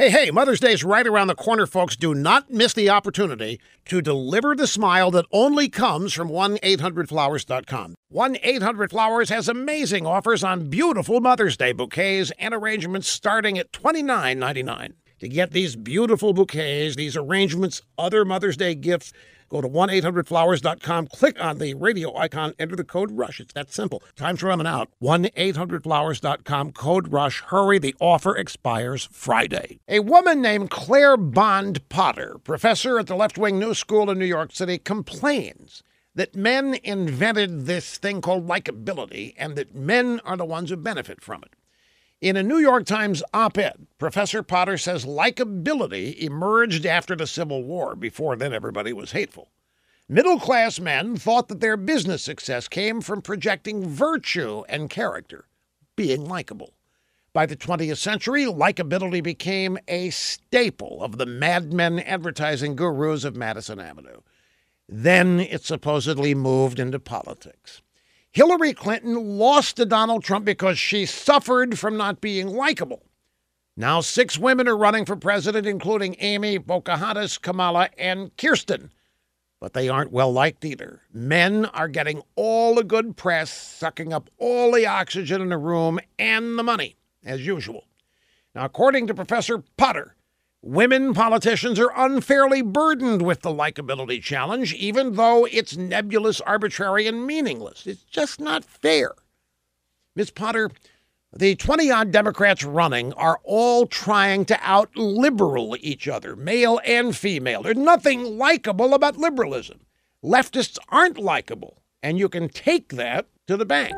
Hey, hey, Mother's Day is right around the corner, folks. Do not miss the opportunity to deliver the smile that only comes from 1-800-Flowers.com. 1-800-Flowers has amazing offers on beautiful Mother's Day bouquets and arrangements starting at $29.99. To get these beautiful bouquets, these arrangements, other Mother's Day gifts, Go to 1-800-Flowers.com, click on the radio icon, enter the code RUSH. It's that simple. Time's running out. 1-800-Flowers.com, code RUSH. Hurry, the offer expires Friday. A woman named Claire Bond Potter, professor at the Left Wing New School in New York City, complains that men invented this thing called likability and that men are the ones who benefit from it. In a New York Times op ed, Professor Potter says likability emerged after the Civil War. Before then, everybody was hateful. Middle class men thought that their business success came from projecting virtue and character, being likable. By the 20th century, likability became a staple of the madmen advertising gurus of Madison Avenue. Then it supposedly moved into politics. Hillary Clinton lost to Donald Trump because she suffered from not being likable. Now, six women are running for president, including Amy, Pocahontas, Kamala, and Kirsten. But they aren't well liked either. Men are getting all the good press, sucking up all the oxygen in the room and the money, as usual. Now, according to Professor Potter, Women politicians are unfairly burdened with the likability challenge, even though it's nebulous, arbitrary, and meaningless. It's just not fair. Ms. Potter, the 20 odd Democrats running are all trying to out liberal each other, male and female. There's nothing likable about liberalism. Leftists aren't likable, and you can take that to the bank.